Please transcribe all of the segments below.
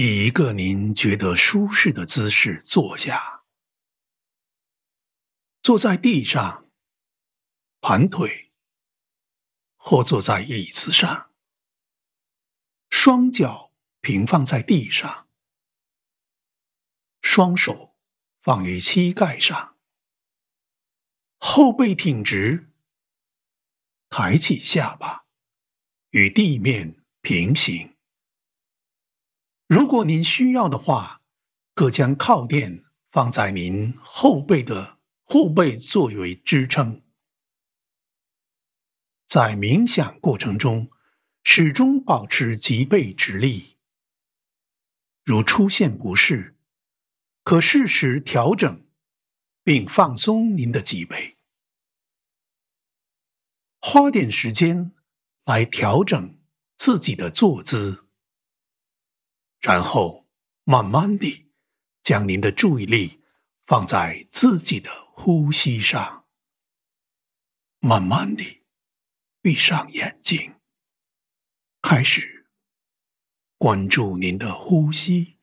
以一个您觉得舒适的姿势坐下，坐在地上，盘腿，或坐在椅子上，双脚平放在地上，双手放于膝盖上，后背挺直，抬起下巴，与地面平行。如果您需要的话，可将靠垫放在您后背的后背作为支撑。在冥想过程中，始终保持脊背直立。如出现不适，可适时调整，并放松您的脊背。花点时间来调整自己的坐姿。然后，慢慢地将您的注意力放在自己的呼吸上。慢慢地闭上眼睛，开始关注您的呼吸，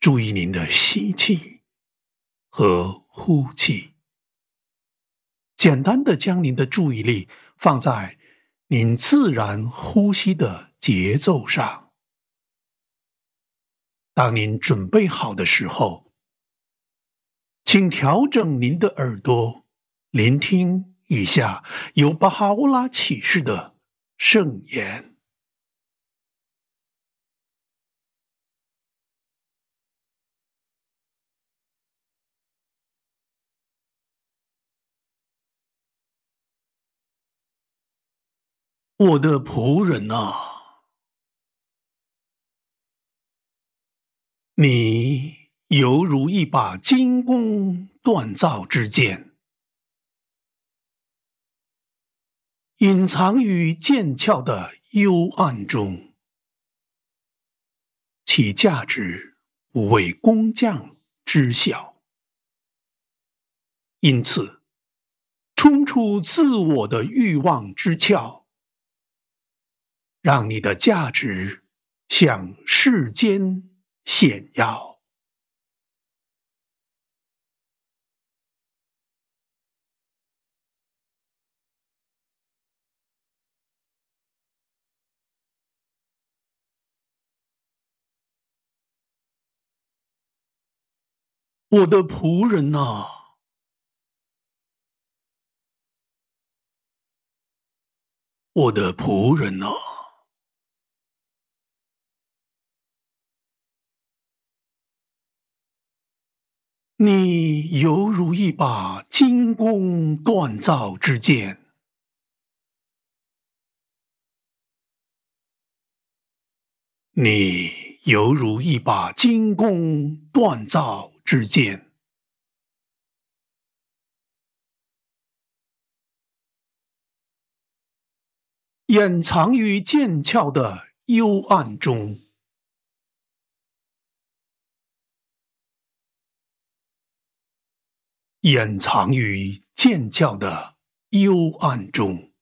注意您的吸气和呼气。简单的将您的注意力放在您自然呼吸的节奏上。当您准备好的时候，请调整您的耳朵，聆听一下由巴哈乌拉启示的圣言。我的仆人啊！你犹如一把精工锻造之剑，隐藏于剑鞘的幽暗中，其价值不为工匠知晓。因此，冲出自我的欲望之鞘，让你的价值向世间。显耀，我的仆人呐，我的仆人呐。你犹如一把精工锻造之剑，你犹如一把精工锻造之剑，掩藏于剑鞘的幽暗中。掩藏于剑鞘的幽暗中，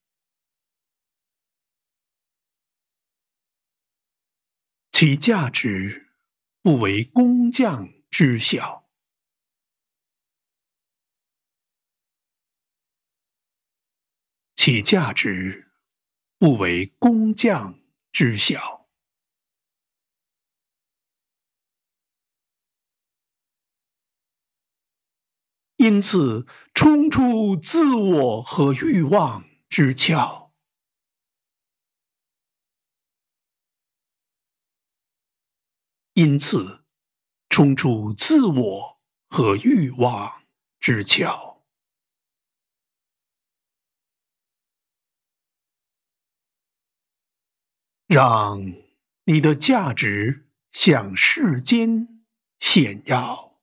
其价值不为工匠知晓，其价值不为工匠知晓。因此，冲出自我和欲望之鞘；因此，冲出自我和欲望之桥，让你的价值向世间显耀。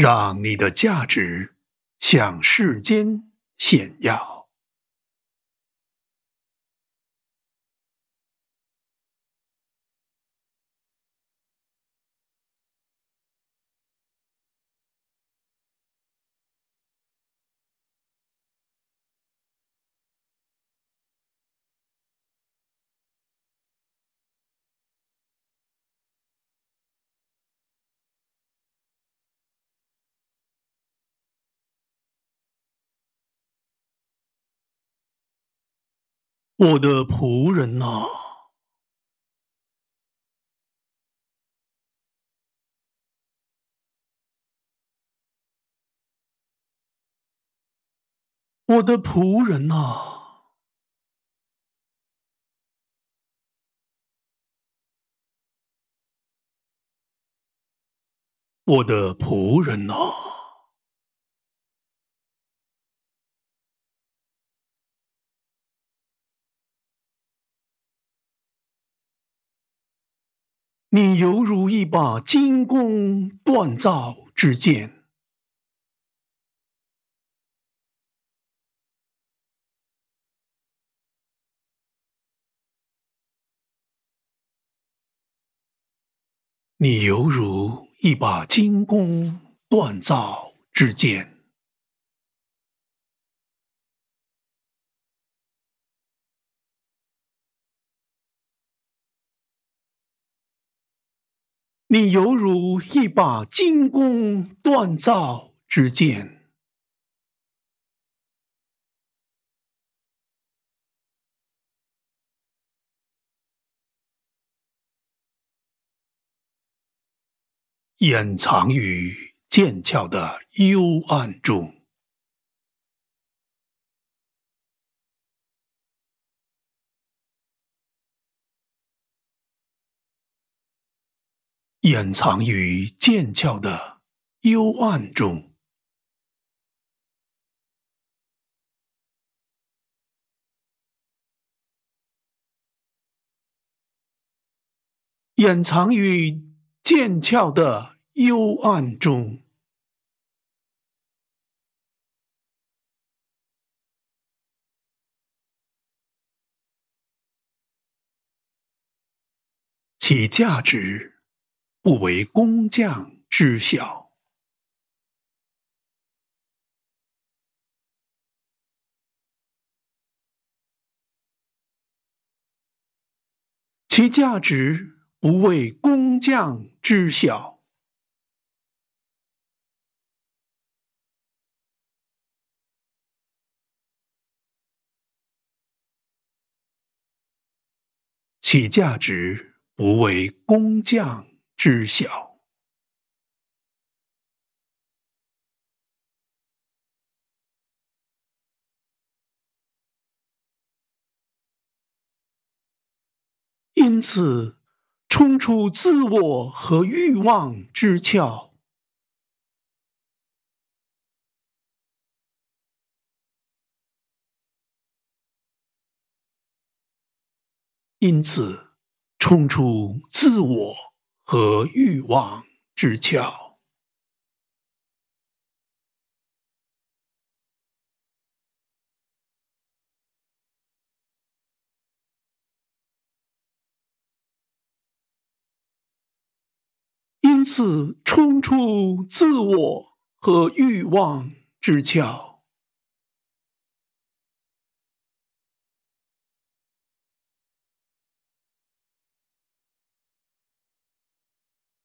让你的价值向世间炫耀，我的仆人呐，我的仆人呐。我的仆人呐，你犹如一把金弓锻造之剑，你犹如。一把金弓锻造之剑，你犹如一把精工锻造之剑，掩藏于剑鞘的幽暗中，掩藏于剑鞘的幽暗中，掩藏于。剑鞘的幽暗中，其价值不为工匠知晓；其价值。不为工匠知晓，其价值不为工匠知晓，因此。冲出自我和欲望之窍，因此冲出自我和欲望之窍。因此，冲出自我和欲望之窍，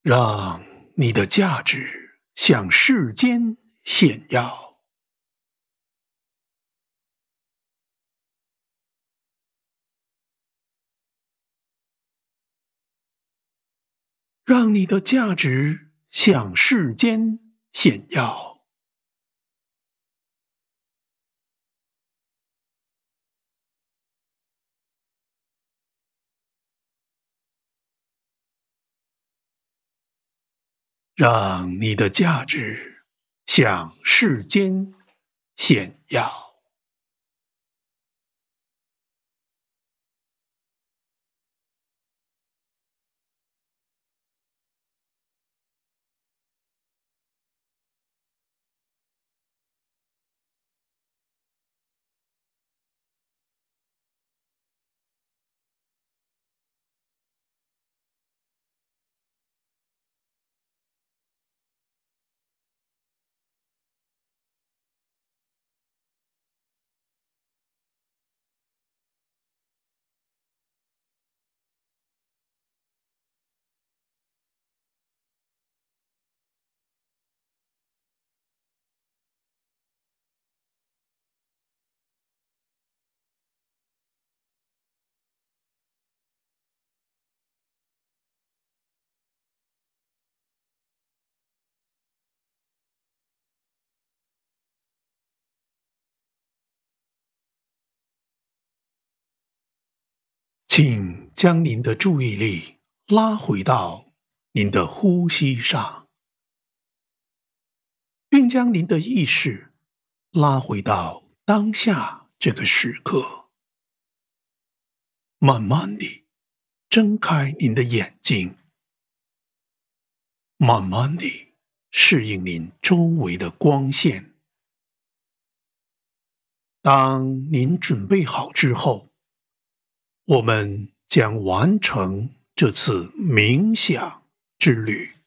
让你的价值向世间显耀。让你的价值向世间显耀，让你的价值向世间显耀。请将您的注意力拉回到您的呼吸上，并将您的意识拉回到当下这个时刻。慢慢地睁开您的眼睛，慢慢地适应您周围的光线。当您准备好之后。我们将完成这次冥想之旅。